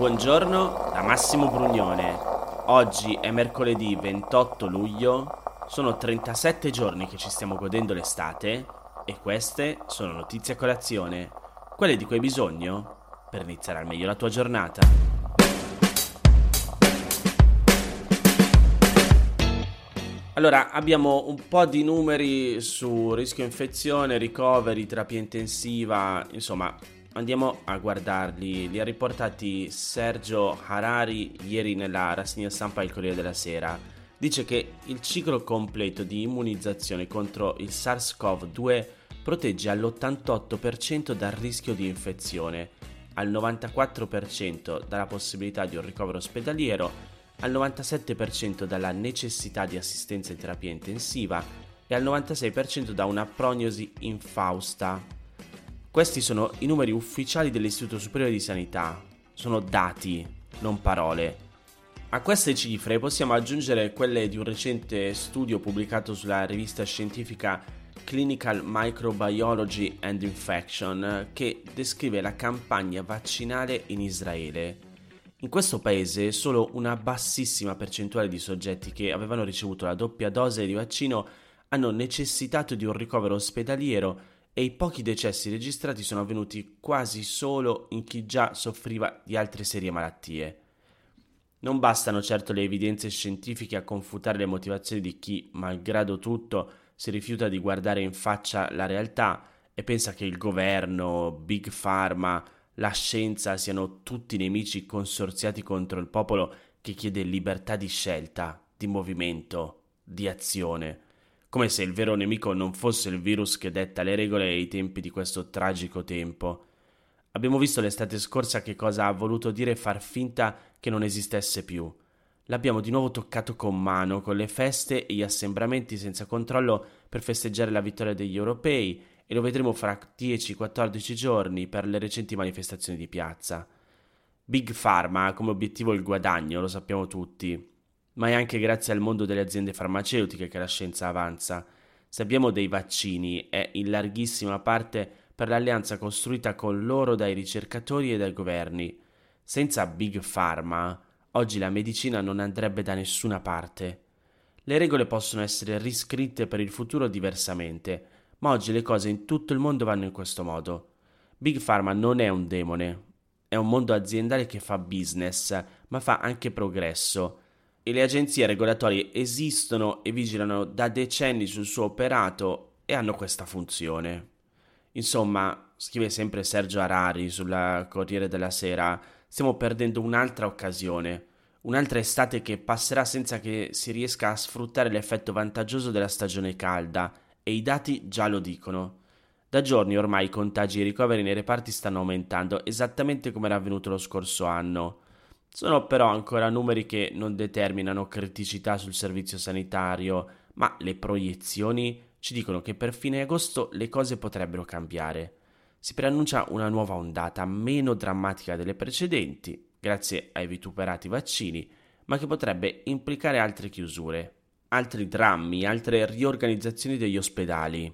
Buongiorno da Massimo Brugnone. Oggi è mercoledì 28 luglio, sono 37 giorni che ci stiamo godendo l'estate e queste sono notizie a colazione, quelle di cui hai bisogno per iniziare al meglio la tua giornata. Allora, abbiamo un po' di numeri su rischio infezione, ricoveri, terapia intensiva, insomma, andiamo a guardarli. Li ha riportati Sergio Harari ieri nella rassegna stampa Il Corriere della Sera. Dice che il ciclo completo di immunizzazione contro il SARS-CoV-2 protegge all'88% dal rischio di infezione, al 94% dalla possibilità di un ricovero ospedaliero al 97% dalla necessità di assistenza in terapia intensiva e al 96% da una prognosi infausta. Questi sono i numeri ufficiali dell'Istituto Superiore di Sanità, sono dati, non parole. A queste cifre possiamo aggiungere quelle di un recente studio pubblicato sulla rivista scientifica Clinical Microbiology and Infection che descrive la campagna vaccinale in Israele in questo paese solo una bassissima percentuale di soggetti che avevano ricevuto la doppia dose di vaccino hanno necessitato di un ricovero ospedaliero e i pochi decessi registrati sono avvenuti quasi solo in chi già soffriva di altre serie malattie. Non bastano certo le evidenze scientifiche a confutare le motivazioni di chi, malgrado tutto, si rifiuta di guardare in faccia la realtà e pensa che il governo, Big Pharma, la scienza siano tutti nemici consorziati contro il popolo che chiede libertà di scelta, di movimento, di azione, come se il vero nemico non fosse il virus che detta le regole e i tempi di questo tragico tempo. Abbiamo visto l'estate scorsa che cosa ha voluto dire far finta che non esistesse più. L'abbiamo di nuovo toccato con mano, con le feste e gli assembramenti senza controllo per festeggiare la vittoria degli europei e lo vedremo fra 10-14 giorni per le recenti manifestazioni di piazza. Big Pharma ha come obiettivo il guadagno, lo sappiamo tutti, ma è anche grazie al mondo delle aziende farmaceutiche che la scienza avanza. Se abbiamo dei vaccini è in larghissima parte per l'alleanza costruita con loro dai ricercatori e dai governi. Senza Big Pharma, oggi la medicina non andrebbe da nessuna parte. Le regole possono essere riscritte per il futuro diversamente, ma oggi le cose in tutto il mondo vanno in questo modo. Big Pharma non è un demone, è un mondo aziendale che fa business, ma fa anche progresso. E le agenzie regolatorie esistono e vigilano da decenni sul suo operato e hanno questa funzione. Insomma, scrive sempre Sergio Arari sulla Corriere della Sera, stiamo perdendo un'altra occasione, un'altra estate che passerà senza che si riesca a sfruttare l'effetto vantaggioso della stagione calda e i dati già lo dicono. Da giorni ormai i contagi e i ricoveri nei reparti stanno aumentando, esattamente come era avvenuto lo scorso anno. Sono però ancora numeri che non determinano criticità sul servizio sanitario, ma le proiezioni ci dicono che per fine agosto le cose potrebbero cambiare. Si preannuncia una nuova ondata meno drammatica delle precedenti, grazie ai vituperati vaccini, ma che potrebbe implicare altre chiusure altri drammi, altre riorganizzazioni degli ospedali.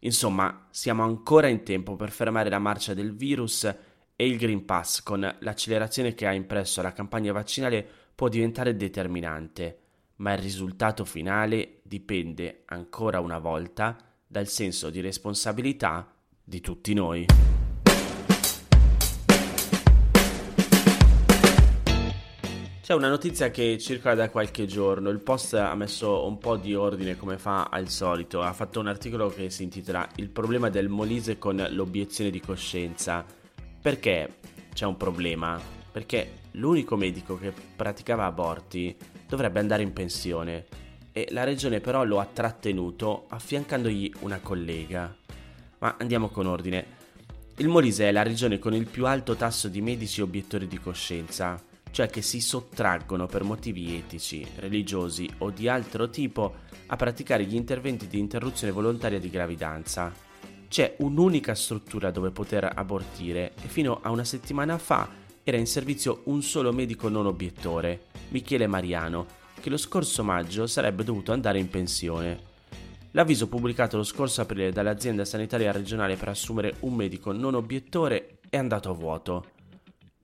Insomma, siamo ancora in tempo per fermare la marcia del virus e il Green Pass con l'accelerazione che ha impresso la campagna vaccinale può diventare determinante, ma il risultato finale dipende ancora una volta dal senso di responsabilità di tutti noi. C'è una notizia che circola da qualche giorno, il post ha messo un po' di ordine come fa al solito, ha fatto un articolo che si intitola Il problema del Molise con l'obiezione di coscienza. Perché c'è un problema? Perché l'unico medico che praticava aborti dovrebbe andare in pensione e la regione però lo ha trattenuto affiancandogli una collega. Ma andiamo con ordine. Il Molise è la regione con il più alto tasso di medici obiettori di coscienza cioè che si sottraggono per motivi etici, religiosi o di altro tipo a praticare gli interventi di interruzione volontaria di gravidanza. C'è un'unica struttura dove poter abortire e fino a una settimana fa era in servizio un solo medico non obiettore, Michele Mariano, che lo scorso maggio sarebbe dovuto andare in pensione. L'avviso pubblicato lo scorso aprile dall'azienda sanitaria regionale per assumere un medico non obiettore è andato a vuoto.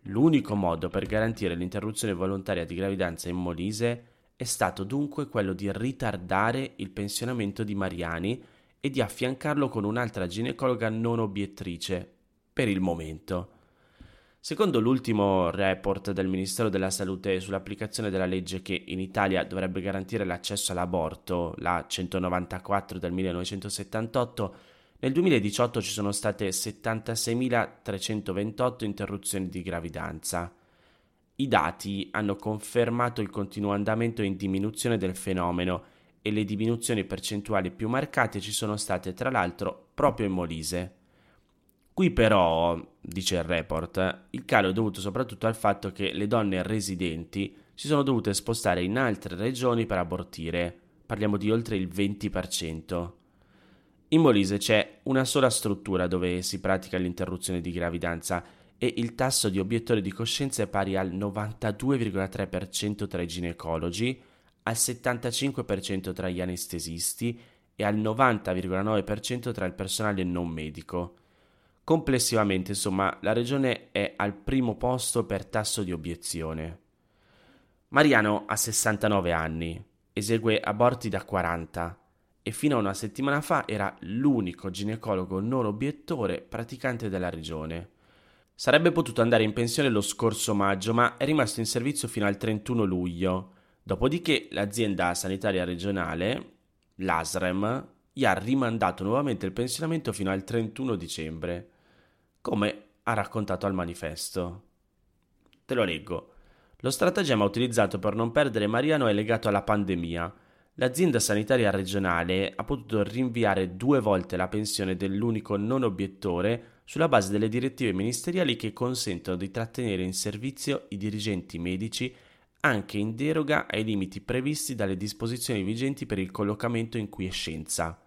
L'unico modo per garantire l'interruzione volontaria di gravidanza in Molise è stato dunque quello di ritardare il pensionamento di Mariani e di affiancarlo con un'altra ginecologa non obiettrice, per il momento. Secondo l'ultimo report del Ministero della Salute sull'applicazione della legge che in Italia dovrebbe garantire l'accesso all'aborto, la 194 del 1978, nel 2018 ci sono state 76.328 interruzioni di gravidanza. I dati hanno confermato il continuo andamento in diminuzione del fenomeno e le diminuzioni percentuali più marcate ci sono state tra l'altro proprio in Molise. Qui però, dice il report, il calo è dovuto soprattutto al fatto che le donne residenti si sono dovute spostare in altre regioni per abortire, parliamo di oltre il 20%. In Molise c'è una sola struttura dove si pratica l'interruzione di gravidanza e il tasso di obiettori di coscienza è pari al 92,3% tra i ginecologi, al 75% tra gli anestesisti e al 90,9% tra il personale non medico. Complessivamente, insomma, la regione è al primo posto per tasso di obiezione. Mariano ha 69 anni, esegue aborti da 40 e fino a una settimana fa era l'unico ginecologo non obiettore praticante della regione. Sarebbe potuto andare in pensione lo scorso maggio, ma è rimasto in servizio fino al 31 luglio. Dopodiché l'azienda sanitaria regionale, l'ASREM, gli ha rimandato nuovamente il pensionamento fino al 31 dicembre come ha raccontato al manifesto. Te lo leggo. Lo stratagemma utilizzato per non perdere Mariano è legato alla pandemia. L'azienda sanitaria regionale ha potuto rinviare due volte la pensione dell'unico non obiettore sulla base delle direttive ministeriali che consentono di trattenere in servizio i dirigenti medici anche in deroga ai limiti previsti dalle disposizioni vigenti per il collocamento in quiescenza.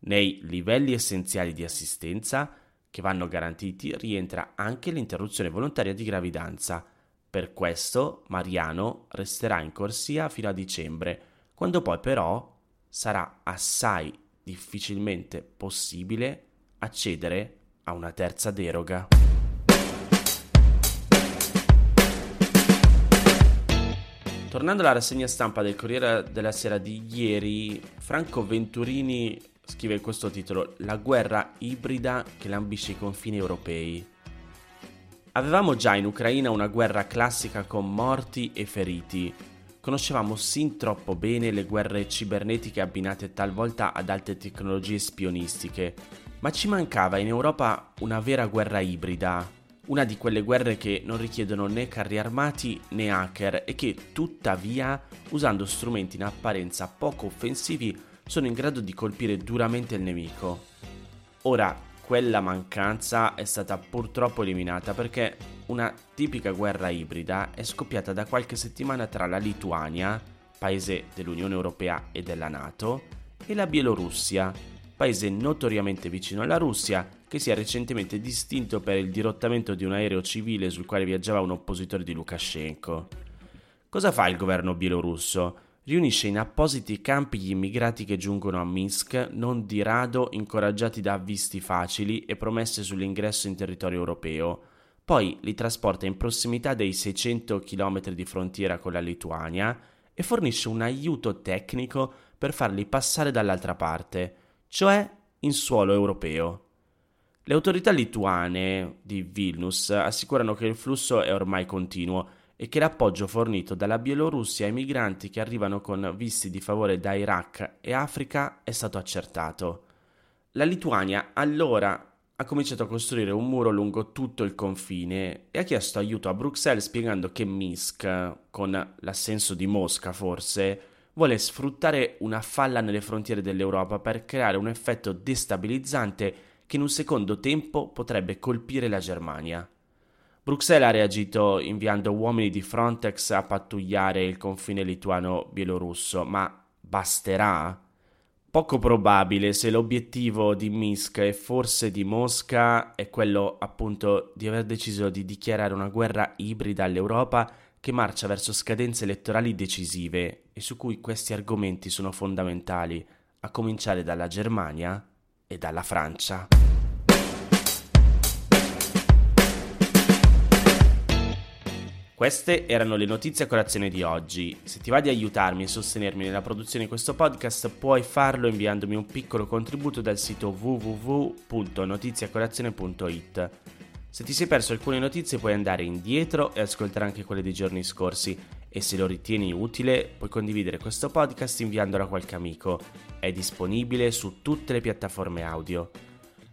Nei livelli essenziali di assistenza che vanno garantiti rientra anche l'interruzione volontaria di gravidanza. Per questo Mariano resterà in corsia fino a dicembre, quando poi però sarà assai difficilmente possibile accedere a una terza deroga. Tornando alla rassegna stampa del Corriere della Sera di ieri, Franco Venturini scrive questo titolo La guerra ibrida che lambisce i confini europei. Avevamo già in Ucraina una guerra classica con morti e feriti. Conoscevamo sin troppo bene le guerre cibernetiche abbinate talvolta ad alte tecnologie spionistiche, ma ci mancava in Europa una vera guerra ibrida, una di quelle guerre che non richiedono né carri armati né hacker e che tuttavia, usando strumenti in apparenza poco offensivi, sono in grado di colpire duramente il nemico. Ora, quella mancanza è stata purtroppo eliminata perché una tipica guerra ibrida è scoppiata da qualche settimana tra la Lituania, paese dell'Unione Europea e della Nato, e la Bielorussia, paese notoriamente vicino alla Russia, che si è recentemente distinto per il dirottamento di un aereo civile sul quale viaggiava un oppositore di Lukashenko. Cosa fa il governo bielorusso? riunisce in appositi campi gli immigrati che giungono a Minsk, non di rado incoraggiati da avvisti facili e promesse sull'ingresso in territorio europeo. Poi li trasporta in prossimità dei 600 km di frontiera con la Lituania e fornisce un aiuto tecnico per farli passare dall'altra parte, cioè in suolo europeo. Le autorità lituane di Vilnius assicurano che il flusso è ormai continuo e che l'appoggio fornito dalla Bielorussia ai migranti che arrivano con visti di favore da Iraq e Africa è stato accertato. La Lituania allora ha cominciato a costruire un muro lungo tutto il confine e ha chiesto aiuto a Bruxelles spiegando che Minsk, con l'assenso di Mosca forse, vuole sfruttare una falla nelle frontiere dell'Europa per creare un effetto destabilizzante che in un secondo tempo potrebbe colpire la Germania. Bruxelles ha reagito inviando uomini di Frontex a pattugliare il confine lituano-bielorusso, ma basterà? Poco probabile se l'obiettivo di Minsk e forse di Mosca è quello appunto di aver deciso di dichiarare una guerra ibrida all'Europa che marcia verso scadenze elettorali decisive e su cui questi argomenti sono fondamentali, a cominciare dalla Germania e dalla Francia. Queste erano le notizie a colazione di oggi. Se ti va di aiutarmi e sostenermi nella produzione di questo podcast, puoi farlo inviandomi un piccolo contributo dal sito www.notiziacolazione.it. Se ti sei perso alcune notizie puoi andare indietro e ascoltare anche quelle dei giorni scorsi e se lo ritieni utile puoi condividere questo podcast inviandolo a qualche amico. È disponibile su tutte le piattaforme audio.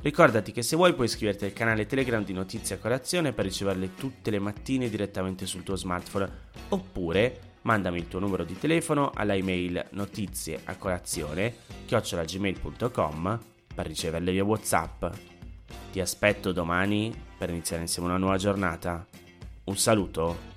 Ricordati che se vuoi puoi iscriverti al canale Telegram di Notizie a Colazione per riceverle tutte le mattine direttamente sul tuo smartphone oppure mandami il tuo numero di telefono alla email notizie chiocciolagmail.com per riceverle via Whatsapp. Ti aspetto domani per iniziare insieme una nuova giornata. Un saluto